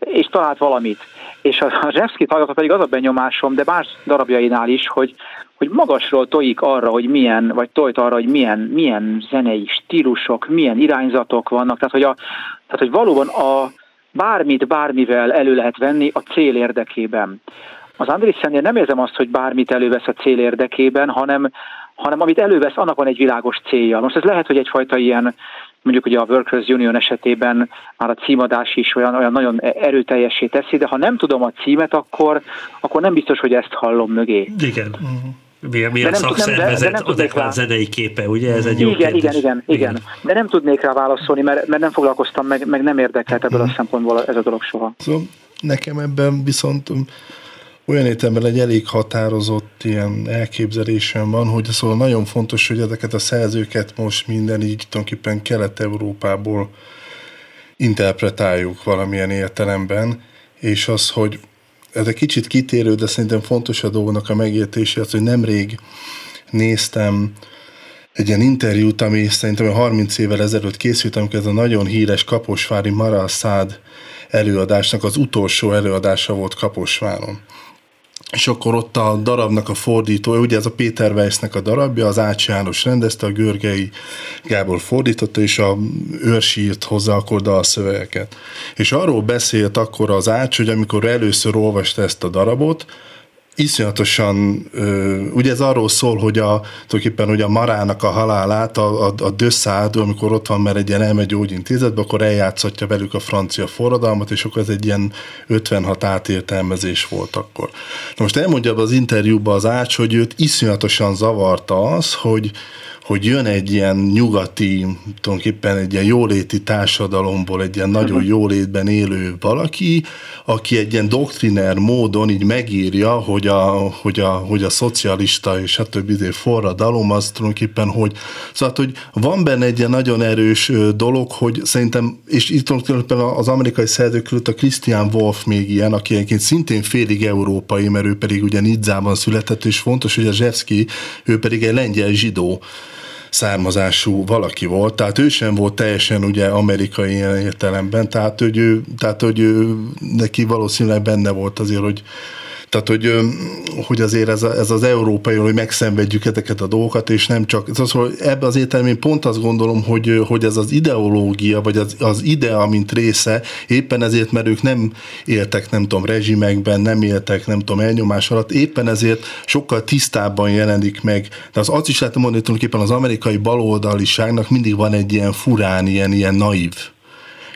Speaker 2: és talált valamit. És a Zsevszki hallgatva pedig az a benyomásom, de más darabjainál is, hogy, hogy magasról tojik arra, hogy milyen, vagy tojt arra, hogy milyen, milyen zenei stílusok, milyen irányzatok vannak, tehát hogy, a, tehát, hogy valóban a bármit bármivel elő lehet venni a cél érdekében. Az Andréssennél nem érzem azt, hogy bármit elővesz a cél érdekében, hanem, hanem amit elővesz, annak van egy világos célja. Most ez lehet, hogy egyfajta ilyen mondjuk ugye a Workers Union esetében már a címadás is olyan, olyan nagyon erőteljesé teszi, de ha nem tudom a címet, akkor, akkor nem biztos, hogy ezt hallom mögé.
Speaker 1: Igen. Uh-huh. Milyen, milyen nem, szakszervezet, nem, de, nem zenei képe, ugye? Ez egy jó
Speaker 2: igen, igen, igen, igen, De nem tudnék rá válaszolni, mert, mert nem foglalkoztam, meg, meg nem érdekelt ebből uh-huh. a szempontból ez a dolog soha.
Speaker 3: Szóval nekem ebben viszont olyan értelemben egy elég határozott ilyen elképzelésem van, hogy szóval nagyon fontos, hogy ezeket a szerzőket most minden így tulajdonképpen Kelet-Európából interpretáljuk valamilyen értelemben, és az, hogy ez egy kicsit kitérő, de szerintem fontos a dolgnak a megértése, az, hogy nemrég néztem egy ilyen interjút, ami szerintem 30 évvel ezelőtt készült, amikor ez a nagyon híres Kaposvári Mara Szád előadásnak az utolsó előadása volt Kaposváron és akkor ott a darabnak a fordítója, ugye ez a Péter Weissnek a darabja, az Ács János rendezte, a Görgei Gábor fordította, és a őrsírt hozzá akkor dalszövegeket. És arról beszélt akkor az Ács, hogy amikor először olvasta ezt a darabot, iszonyatosan, ugye ez arról szól, hogy a, tulajdonképpen, hogy a marának a halálát a, a, a dösszádó, amikor ott van, mert egy ilyen elmegy gyógyintézetbe, akkor eljátszhatja velük a francia forradalmat, és akkor ez egy ilyen 56 átértelmezés volt akkor. Na most elmondja az interjúban az Ács, hogy őt iszonyatosan zavarta az, hogy hogy jön egy ilyen nyugati, tulajdonképpen egy ilyen jóléti társadalomból, egy ilyen nagyon jólétben élő valaki, aki egy ilyen doktriner módon így megírja, hogy a, hogy a, hogy a szocialista és hát többi izé forradalom az tulajdonképpen, hogy. Szóval, hogy van benne egy ilyen nagyon erős dolog, hogy szerintem, és itt tulajdonképpen az amerikai szerzők között a Christian Wolf még ilyen, aki egyébként szintén félig európai, mert ő pedig ugye Nidzában született, és fontos, hogy a Zsevszki, ő pedig egy lengyel zsidó származású valaki volt, tehát ő sem volt teljesen ugye amerikai ilyen értelemben, tehát hogy, ő, tehát, hogy ő, neki valószínűleg benne volt azért, hogy tehát, hogy, hogy azért ez, a, ez az európai, hogy megszenvedjük ezeket a dolgokat, és nem csak, szóval ebbe az értelemben pont azt gondolom, hogy, hogy ez az ideológia, vagy az, az idea, mint része, éppen ezért, mert ők nem éltek, nem tudom, rezsimekben, nem éltek, nem tudom, elnyomás alatt, éppen ezért sokkal tisztábban jelenik meg. De az, azt is lehet mondani, hogy tulajdonképpen az amerikai baloldaliságnak mindig van egy ilyen furán, ilyen, ilyen naív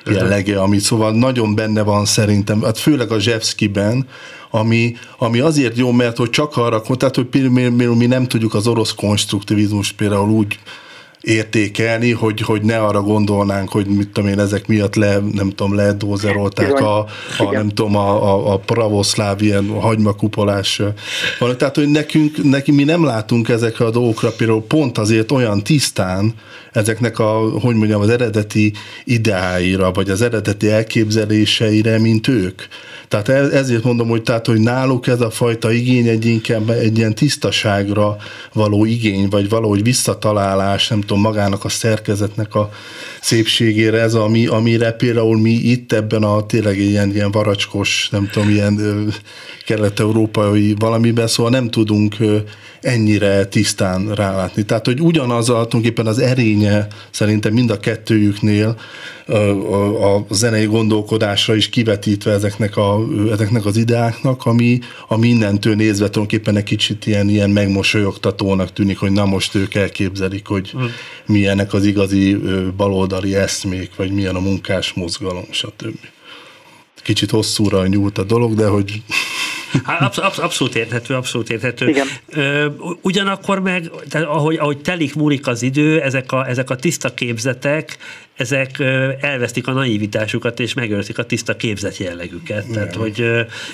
Speaker 3: jellege, ami szóval nagyon benne van szerintem, hát főleg a Zsevszkiben, ami, ami azért jó, mert hogy csak arra, tehát hogy például mi nem tudjuk az orosz konstruktivizmus például úgy értékelni, hogy, hogy ne arra gondolnánk, hogy mit tudom én, ezek miatt le, nem tudom, ledózerolták a, a, nem tudom, a, a, a pravoszláv ilyen hagymakupolás. Tehát, hogy nekünk, neki mi nem látunk ezekre a dolgokra például pont azért olyan tisztán ezeknek a, hogy mondjam, az eredeti ideáira, vagy az eredeti elképzeléseire, mint ők. Tehát ezért mondom, hogy, tehát, hogy náluk ez a fajta igény egy inkább egy ilyen tisztaságra való igény, vagy valahogy visszatalálás, nem tudom, magának a szerkezetnek a szépségére, ez ami, amire például mi itt ebben a tényleg ilyen, ilyen varacskos, nem tudom, ilyen kelet-európai valamiben, szóval nem tudunk ennyire tisztán rálátni. Tehát, hogy ugyanaz a, tulajdonképpen az erénye szerintem mind a kettőjüknél a, a, a zenei gondolkodásra is kivetítve ezeknek, a, ezeknek az ideáknak, ami, ami innentől nézve tulajdonképpen egy kicsit ilyen, ilyen megmosolyogtatónak tűnik, hogy na most ők elképzelik, hogy mm. milyenek az igazi baloldali eszmék, vagy milyen a munkás mozgalom, stb. Kicsit hosszúra nyúlt a dolog, de hogy
Speaker 1: Hát absz- absz- abszolút érthető, abszolút érthető. Igen. ugyanakkor meg, tehát ahogy, ahogy telik, múlik az idő, ezek a, ezek a tiszta képzetek, ezek elvesztik a naivitásukat, és megőrzik a tiszta képzet jellegüket. Igen. Tehát, hogy,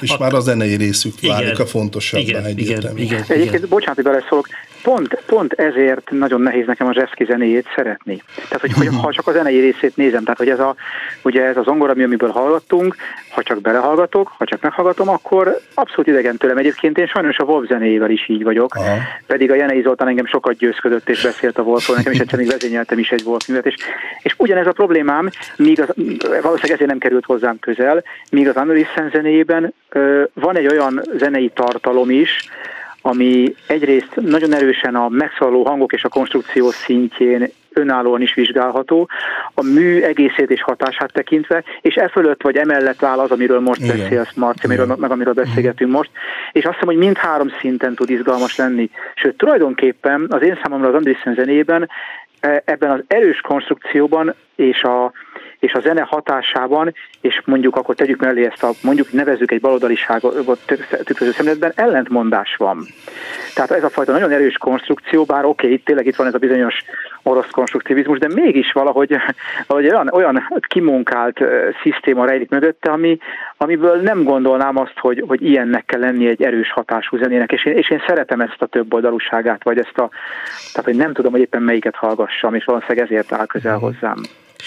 Speaker 3: és a, már a zenei részük válik igen, a fontosabb.
Speaker 1: Igen, igen, igen, igen,
Speaker 2: Egyébként, bocsánat, hogy beleszólok, pont, pont ezért nagyon nehéz nekem a Zseszki zenéjét szeretni. Tehát, hogy, hogy ha csak a zenei részét nézem, tehát, hogy ez, a, ugye ez az zongora, amiből hallgattunk, ha csak belehallgatok, ha csak meghallgatom, akkor abszolút idegen tőlem. Egyébként én sajnos a Wolf zenéjével is így vagyok, Aha. pedig a Jenei Zoltán engem sokat győzködött és beszélt a Wolfról, nekem is egyszer még vezényeltem is egy Wolf művet, és, és ugyanez a problémám, míg az, valószínűleg ezért nem került hozzám közel, míg az Annelissen zenéjében ö, van egy olyan zenei tartalom is, ami egyrészt nagyon erősen a megszólaló hangok és a konstrukció szintjén önállóan is vizsgálható, a mű egészét és hatását tekintve, és e fölött vagy emellett áll az, amiről most Igen. beszélsz, Marci, amiről, meg amiről beszélgetünk most, és azt hiszem, hogy mind három szinten tud izgalmas lenni. Sőt, tulajdonképpen az én számomra az Andrissen zenében e, ebben az erős konstrukcióban és a, és a zene hatásában, és mondjuk akkor tegyük mellé ezt a, mondjuk nevezzük egy baloldaliságot tükröző szemléletben, ellentmondás van. Tehát ez a fajta nagyon erős konstrukció, bár oké, okay, itt tényleg itt van ez a bizonyos orosz konstruktivizmus, de mégis valahogy, valahogy olyan, olyan kimunkált szisztéma rejlik mögötte, ami, amiből nem gondolnám azt, hogy, hogy ilyennek kell lenni egy erős hatású zenének, és én, és én szeretem ezt a több oldalúságát, vagy ezt a, tehát hogy nem tudom, hogy éppen melyiket hallgassam, és valószínűleg ezért áll közel hozzám.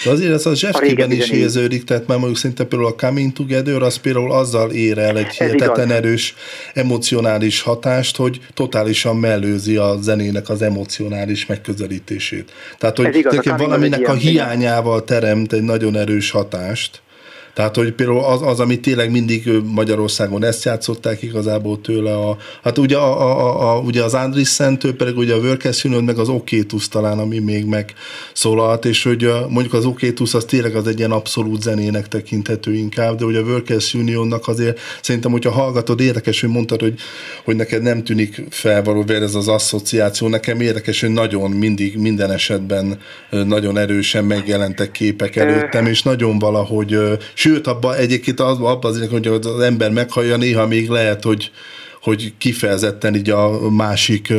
Speaker 3: De azért ez a Zsefkiben is érződik, tehát már mondjuk szinte például a Coming Together, az például azzal ér el egy hihetetlen erős emocionális hatást, hogy totálisan mellőzi a zenének az emocionális megközelítését. Tehát, hogy igaz, valaminek a hiányával teremt egy nagyon erős hatást. Tehát, hogy például az, az ami tényleg mindig Magyarországon ezt játszották igazából tőle, a, hát ugye, a, a, a, ugye az Andrissen-től pedig ugye a Union, meg az Okétus talán, ami még megszólalt, és hogy mondjuk az Okétus az tényleg az egy ilyen abszolút zenének tekinthető inkább, de ugye a Workers Unionnak azért szerintem, hogyha hallgatod, érdekes, hogy mondtad, hogy, hogy neked nem tűnik felvaló ez az asszociáció, nekem érdekes, hogy nagyon mindig, minden esetben nagyon erősen megjelentek képek előttem, és nagyon valahogy Sőt, abban egyébként az, abban az, hogy az ember meghallja, néha még lehet, hogy hogy kifejezetten így a másik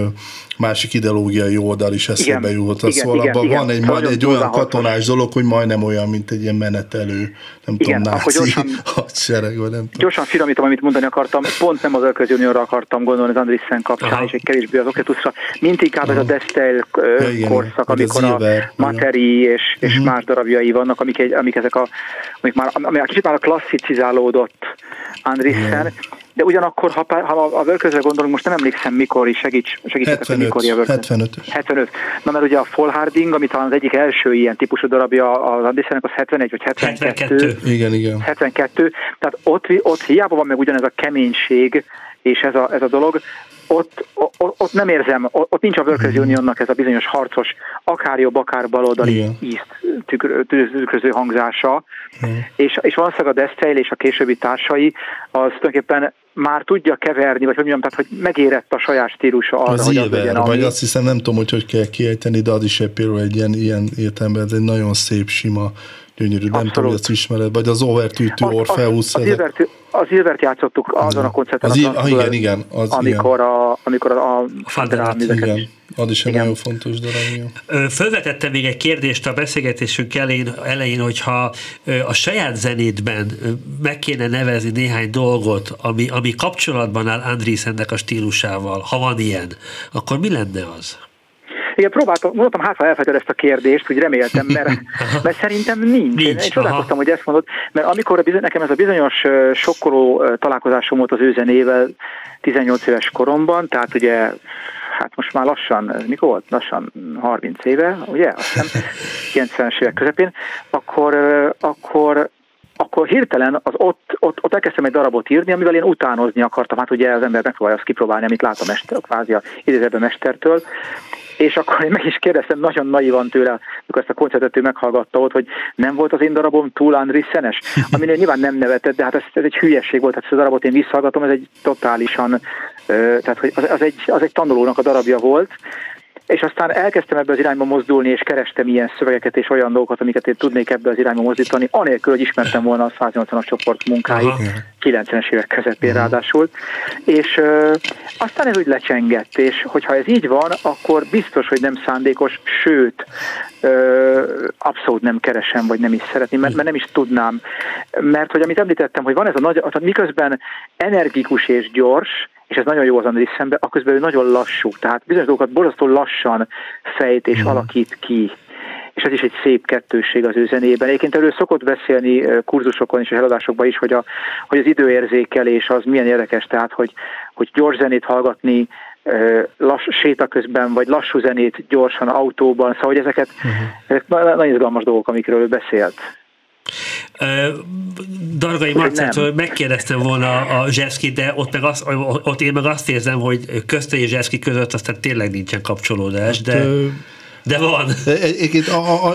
Speaker 3: másik ideológiai oldal is eszébe jutott. Szóval igen, abban igen, van egy, majd egy olyan katonás dolog, hogy majdnem olyan, mint egy ilyen menetelő, nem igen, tudom, náci gyorsan, hadsereg, vagy nem tudom.
Speaker 2: Gyorsan finomítom, amit mondani akartam, pont nem az Ölközi Unióra akartam gondolni az Andrissen kapcsán, Aha. és egy kevésbé az Oketuszra, mint inkább ez a Destel ja, korszak, amikor a Materi és, és uh-huh. más darabjai vannak, amik, egy, amik ezek a, amik már, amik kicsit már a klasszicizálódott Andrissen, de ugyanakkor, ha, ha a vörközre gondolunk, most nem emlékszem mikor is, segíts, segítsetek, hogy mikor a
Speaker 3: 75.
Speaker 2: 75. Na mert ugye a Folharding, ami talán az egyik első ilyen típusú darabja az Andersennek, az 71 vagy 72.
Speaker 3: 72. Igen, igen.
Speaker 2: 72. Tehát ott, ott hiába van meg ugyanez a keménység, és ez a, ez a dolog, ott, ott, ott nem érzem, ott, ott nincs a Workers Unionnak ez a bizonyos harcos, akár jobb, akár baloldali ízt tükröző hangzása, Igen. és, és valószínűleg a Deszteil és a későbbi társai az tulajdonképpen már tudja keverni, vagy hogy mondjam, tehát hogy megérett a saját stílusa arra,
Speaker 3: az
Speaker 2: hogy
Speaker 3: az legyen, vagy ami... azt hiszem, nem tudom, hogy hogy kell kiejteni, de az is egy például egy ilyen, ilyen értelemben, ez egy nagyon szép, sima, gyönyörű, Abszolút. nem tudom, hogy ezt ismered, vagy az Overtűtő Orpheus.
Speaker 2: Az, az, az, az Ilvert játszottuk azon a koncerten,
Speaker 3: az, az, igen, igen, az,
Speaker 2: amikor, igen. A, amikor a, a
Speaker 3: Fanderát, igen, az is egy nagyon fontos darab.
Speaker 1: Fölvetette még egy kérdést a beszélgetésünk elején, elején, hogyha a saját zenétben meg kéne nevezni néhány dolgot, ami, ami kapcsolatban áll Andrészennek a stílusával, ha van ilyen, akkor mi lenne az?
Speaker 2: Igen, próbáltam, mondtam, hát ha elfejted ezt a kérdést, hogy reméltem, mert, mert szerintem nincs. nincs Én csodálkoztam, hogy ezt mondod, mert amikor a bizony, nekem ez a bizonyos sokkoló találkozásom volt az ő zenével 18 éves koromban, tehát ugye hát most már lassan, mikor volt? Lassan 30 éve, ugye? Azt hiszem 90-es évek közepén, akkor, akkor akkor hirtelen az ott, ott, ott elkezdtem egy darabot írni, amivel én utánozni akartam. Hát ugye az ember megpróbálja azt kipróbálni, amit lát a mester, kvázi a idézőben mestertől. És akkor én meg is kérdeztem nagyon naivan tőle, amikor ezt a koncertet meghallgatta ott, hogy nem volt az én darabom túl Andrisszenes, aminél nyilván nem nevetett, de hát ez, ez egy hülyeség volt, tehát ezt a darabot én visszahallgatom, ez egy totálisan, tehát hogy az, az, egy, az egy tanulónak a darabja volt, és aztán elkezdtem ebbe az irányba mozdulni, és kerestem ilyen szövegeket és olyan dolgokat, amiket én tudnék ebbe az irányba mozdítani, anélkül, hogy ismertem volna a 180-as csoport munkáit, Aha. 90-es évek közepén Aha. ráadásul. És ö, aztán ez úgy lecsengett, és hogyha ez így van, akkor biztos, hogy nem szándékos, sőt, ö, abszolút nem keresem, vagy nem is szeretném, mert, mert nem is tudnám. Mert hogy amit említettem, hogy van ez a nagy, miközben energikus és gyors, és ez nagyon jó az Andris szemben, akközben ő nagyon lassú, tehát bizonyos dolgokat borzasztó lassan fejt és mm. alakít ki és ez is egy szép kettőség az ő zenében. Egyébként erről szokott beszélni kurzusokon és a eladásokban is, hogy, a, hogy az időérzékelés az milyen érdekes, tehát hogy, hogy gyors zenét hallgatni, lass, séta közben, vagy lassú zenét gyorsan autóban, szóval hogy ezeket, uh-huh. ezek nagyon izgalmas dolgok, amikről ő beszélt.
Speaker 1: Dargai Marcától megkérdeztem volna a Zseszki, de ott, meg azt, ott én meg azt érzem, hogy közte és Zseszki között aztán tényleg nincsen kapcsolódás, de... Hát, de van.
Speaker 3: Egyébként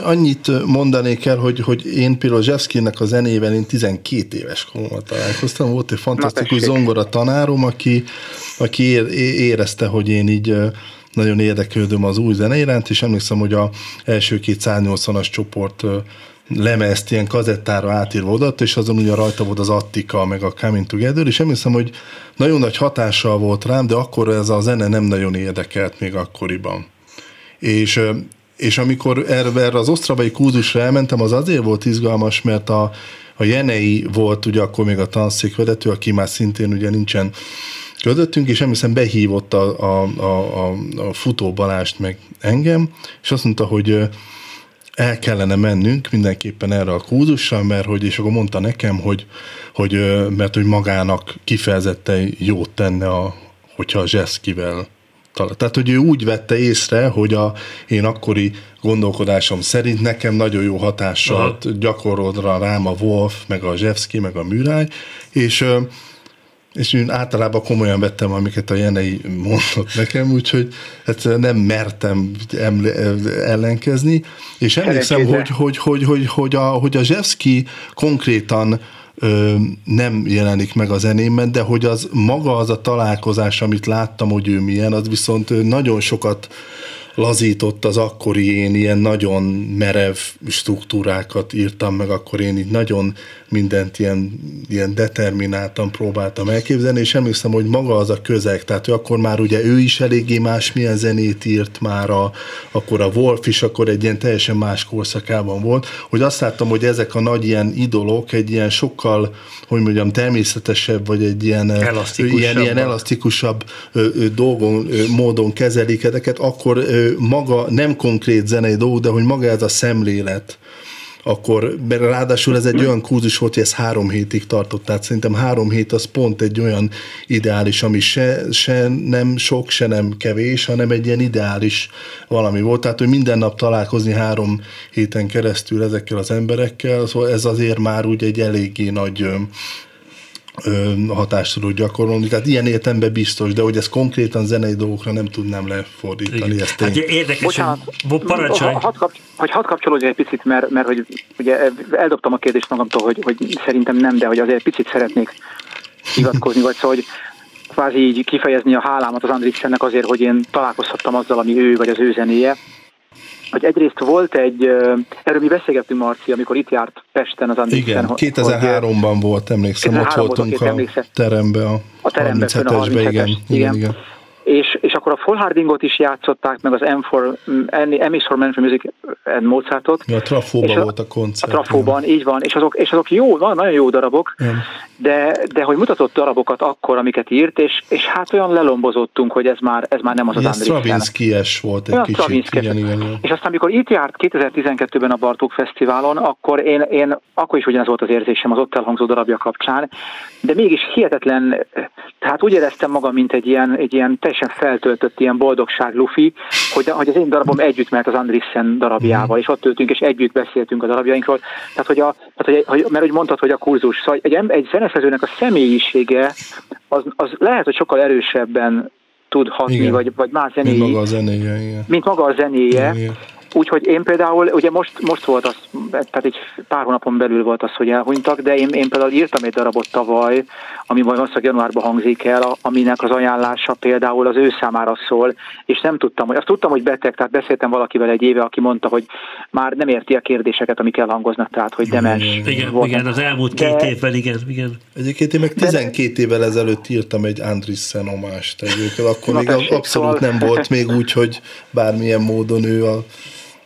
Speaker 3: annyit mondanék el, hogy, hogy én például Zsevszkinek a zenében én 12 éves koromban találkoztam. Volt egy fantasztikus zongora tanárom, aki, aki érezte, hogy én így nagyon érdeklődöm az új zene iránt, és emlékszem, hogy a első két 180-as csoport lemezt ilyen kazettára átírva odat, és azon ugye rajta volt az Attika, meg a Coming Together, és emlékszem, hogy nagyon nagy hatással volt rám, de akkor ez a zene nem nagyon érdekelt még akkoriban. És, és amikor erre, erre az osztrabai kúzusra elmentem, az azért volt izgalmas, mert a, a Jenei volt ugye akkor még a tanszékvezető, aki már szintén ugye nincsen közöttünk, és emlékszem behívott a, a, a, a, a futó Balást meg engem, és azt mondta, hogy el kellene mennünk mindenképpen erre a kúzussal, mert hogy, és akkor mondta nekem, hogy, hogy mert hogy magának kifejezetten jót tenne, a, hogyha a zseszkivel tehát, hogy ő úgy vette észre, hogy a én akkori gondolkodásom szerint nekem nagyon jó hatással gyakorolra rám a Wolf, meg a Zsevszki, meg a Műráj, és és én általában komolyan vettem, amiket a Jenei mondott nekem, úgyhogy hát nem mertem ellenkezni, és emlékszem, hogy, hogy, hogy, hogy, hogy, a, hogy a Zsevszki konkrétan ö, nem jelenik meg a zenémben, de hogy az maga az a találkozás, amit láttam, hogy ő milyen, az viszont nagyon sokat lazított az akkori én ilyen nagyon merev struktúrákat írtam meg, akkor én így nagyon mindent ilyen, ilyen determináltan próbáltam elképzelni, és emlékszem, hogy maga az a közeg, tehát hogy akkor már ugye ő is eléggé másmilyen zenét írt már, a, akkor a Wolf is akkor egy ilyen teljesen más korszakában volt, hogy azt láttam, hogy ezek a nagy ilyen idolok egy ilyen sokkal, hogy mondjam, természetesebb, vagy egy ilyen, ilyen, ilyen elasztikusabb dolgon, módon kezelik ezeket, akkor maga nem konkrét zenei dolgok, de hogy maga ez a szemlélet, akkor ráadásul ez egy olyan kurzus volt, hogy ez három hétig tartott, tehát szerintem három hét az pont egy olyan ideális, ami se, se nem sok, se nem kevés, hanem egy ilyen ideális valami volt, tehát hogy minden nap találkozni három héten keresztül ezekkel az emberekkel, szóval ez azért már úgy egy eléggé nagy hatást tudod gyakorolni. Tehát ilyen értemben biztos, de hogy ez konkrétan zenei dolgokra nem tudnám lefordítani. Igen. Ezt
Speaker 1: hát érdekes, Bocsánat, hogy parancsolj.
Speaker 2: Hadd kap, hogy hadd kapcsolódj egy picit, mert, mert hogy ugye eldobtam a kérdést magamtól, hogy, hogy szerintem nem, de hogy azért picit szeretnék hivatkozni, vagy szóval, hogy kvázi így kifejezni a hálámat az Andrixennek azért, hogy én találkozhattam azzal, ami ő, vagy az ő zenéje, hogy egyrészt volt egy, erről mi beszélgettünk Marci, amikor itt járt Pesten az
Speaker 3: Andrixen. Igen, 2003-ban volt, emlékszem, ott voltunk a terembe, a,
Speaker 2: a terembe, 37-esbe, igen, igen, igen. igen és, és akkor a Full Hardingot is játszották, meg az M4, M for Man for Music and Mozartot.
Speaker 3: Ja, a Trafóban volt a koncert.
Speaker 2: A Trafóban, így van, és azok, és azok jó, nagyon jó darabok, de, de hogy mutatott darabokat akkor, amiket írt, és, és hát olyan lelombozottunk, hogy ez már, ez már nem az az Andrés.
Speaker 3: Stravinsky-es volt egy olyan kicsit. Igen, igen, igen.
Speaker 2: És aztán, amikor itt járt 2012-ben a Bartók Fesztiválon, akkor én, én akkor is ugyanaz volt az érzésem az ott elhangzó darabja kapcsán, de mégis hihetetlen, tehát úgy éreztem magam, mint egy ilyen, egy ilyen teljesen feltöltött ilyen boldogság lufi, hogy, hogy az én darabom együtt mert az Andrissen darabjával, mm. és ott ültünk, és együtt beszéltünk a darabjainkról. Tehát, hogy a, tehát, hogy, mert hogy mondtad, hogy a kurzus, szóval egy, egy zeneszerzőnek a személyisége az, az lehet, hogy sokkal erősebben tud hatni, igen. vagy, vagy más zenéje.
Speaker 3: Mint maga a zenéje.
Speaker 2: Mint maga a zenéje. Igen. Úgyhogy én például, ugye most, most volt az, tehát egy pár hónapon belül volt az, hogy elhunytak, de én, én például írtam egy darabot tavaly, ami majd azt januárban hangzik el, aminek az ajánlása például az ő számára szól, és nem tudtam, hogy azt tudtam, hogy beteg, tehát beszéltem valakivel egy éve, aki mondta, hogy már nem érti a kérdéseket, amik elhangoznak, tehát hogy demens.
Speaker 1: Igen, volt. igen, az elmúlt két de, évvel, igen, igen.
Speaker 3: Egyébként én meg 12 de, évvel ezelőtt írtam egy Andrissen omást egyébként, akkor még tessék, abszolút szóval... nem volt még úgy, hogy bármilyen módon ő a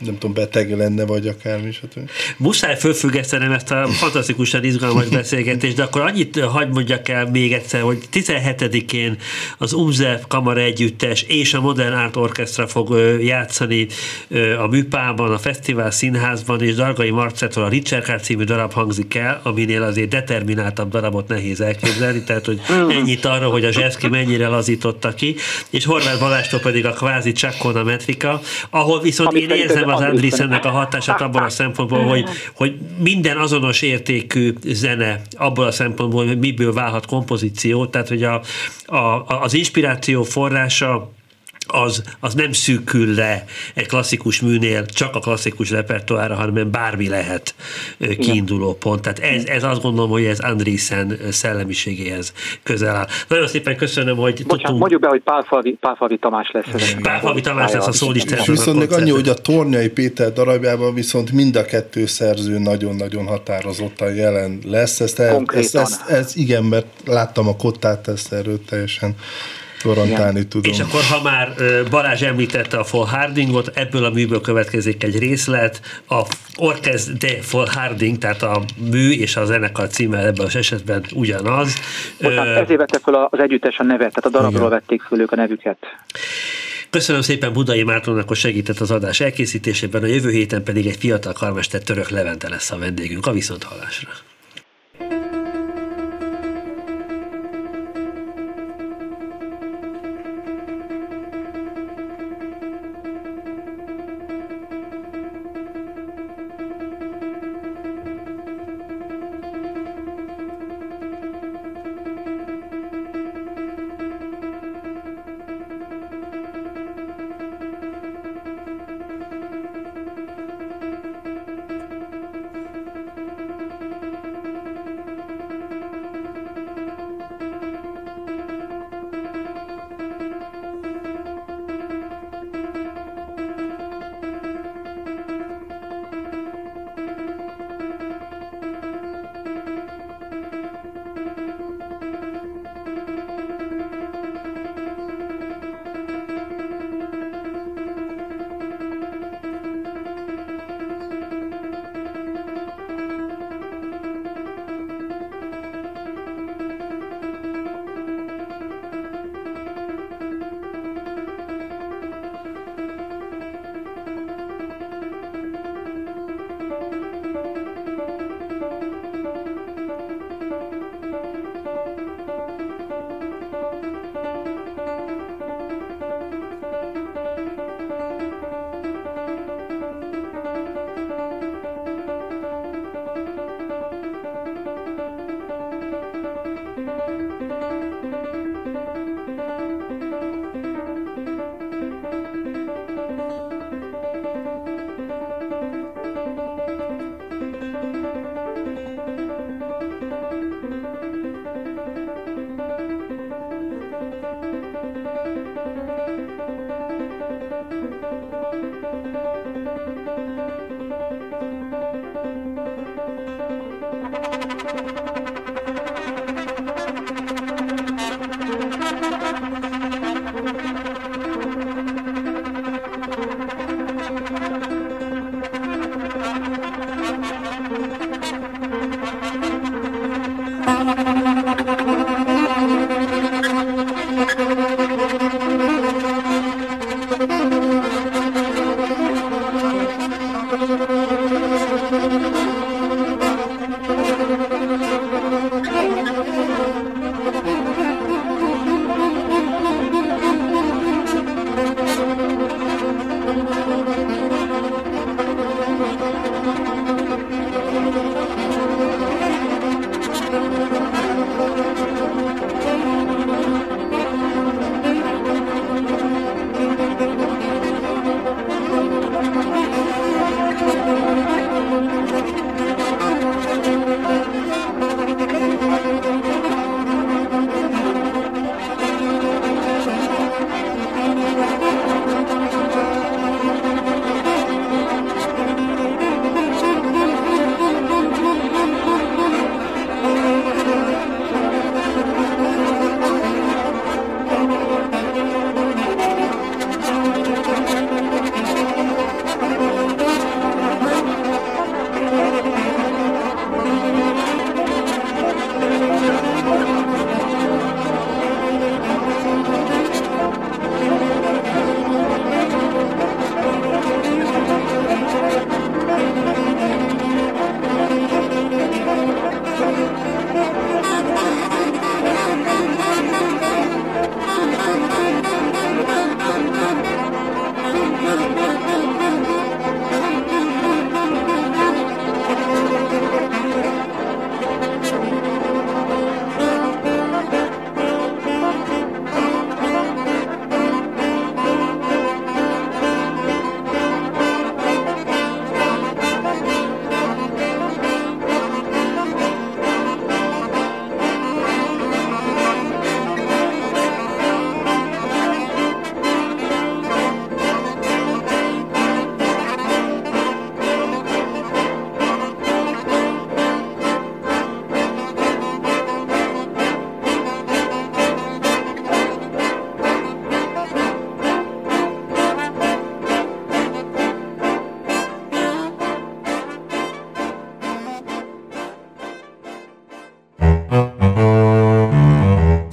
Speaker 3: nem tudom, beteg lenne, vagy akármi. Stb.
Speaker 1: Muszáj fölfüggesztenem ezt a fantasztikusan izgalmas beszélgetést, de akkor annyit hagyd mondjak el még egyszer, hogy 17-én az Umze Kamara Együttes és a Modern Art Orchestra fog játszani a Műpában, a Fesztivál Színházban, és Dargai Marcettól a Richard című darab hangzik el, aminél azért determináltabb darabot nehéz elképzelni, tehát hogy ennyit arra, hogy a Zseszki mennyire lazította ki, és Horváth Balástól pedig a kvázi Csakkona Metrika, ahol viszont Amit én érzem az Andrissennek a hatását abban a szempontból, hogy, hogy minden azonos értékű zene abból a szempontból, hogy miből válhat kompozíció, tehát hogy a, a, az inspiráció forrása az, az nem szűkül le egy klasszikus műnél csak a klasszikus repertoára, hanem bármi lehet kiinduló pont. Tehát ez, ez azt gondolom, hogy ez Andrészen szellemiségéhez közel áll. Nagyon szépen köszönöm, hogy Bocsánat, tudtunk...
Speaker 2: mondjuk be, hogy Pálfalvi, Pálfalvi Tamás lesz.
Speaker 1: Pálfalvi Tamás lesz a szólista.
Speaker 3: És viszont még annyi, hogy a Tornyai Péter darabjában viszont mind a kettő szerző nagyon-nagyon határozottan jelen lesz. Ezt, el, ezt, ezt, ezt, igen, mert láttam a kottát, ezt erről teljesen garantálni Igen. tudom.
Speaker 1: És akkor, ha már Balázs említette a Full Hardingot, ebből a műből következik egy részlet, a Orkez de Full Harding, tehát a mű és a zenekar címe ebben az esetben ugyanaz.
Speaker 2: Bocsánat, ezért vette fel az együttes a nevet, tehát a darabról Igen. vették föl ők a nevüket.
Speaker 1: Köszönöm szépen Budai Mártonnak, hogy segített az adás elkészítésében, a jövő héten pedig egy fiatal karmester török Levente lesz a vendégünk. A viszonthallásra.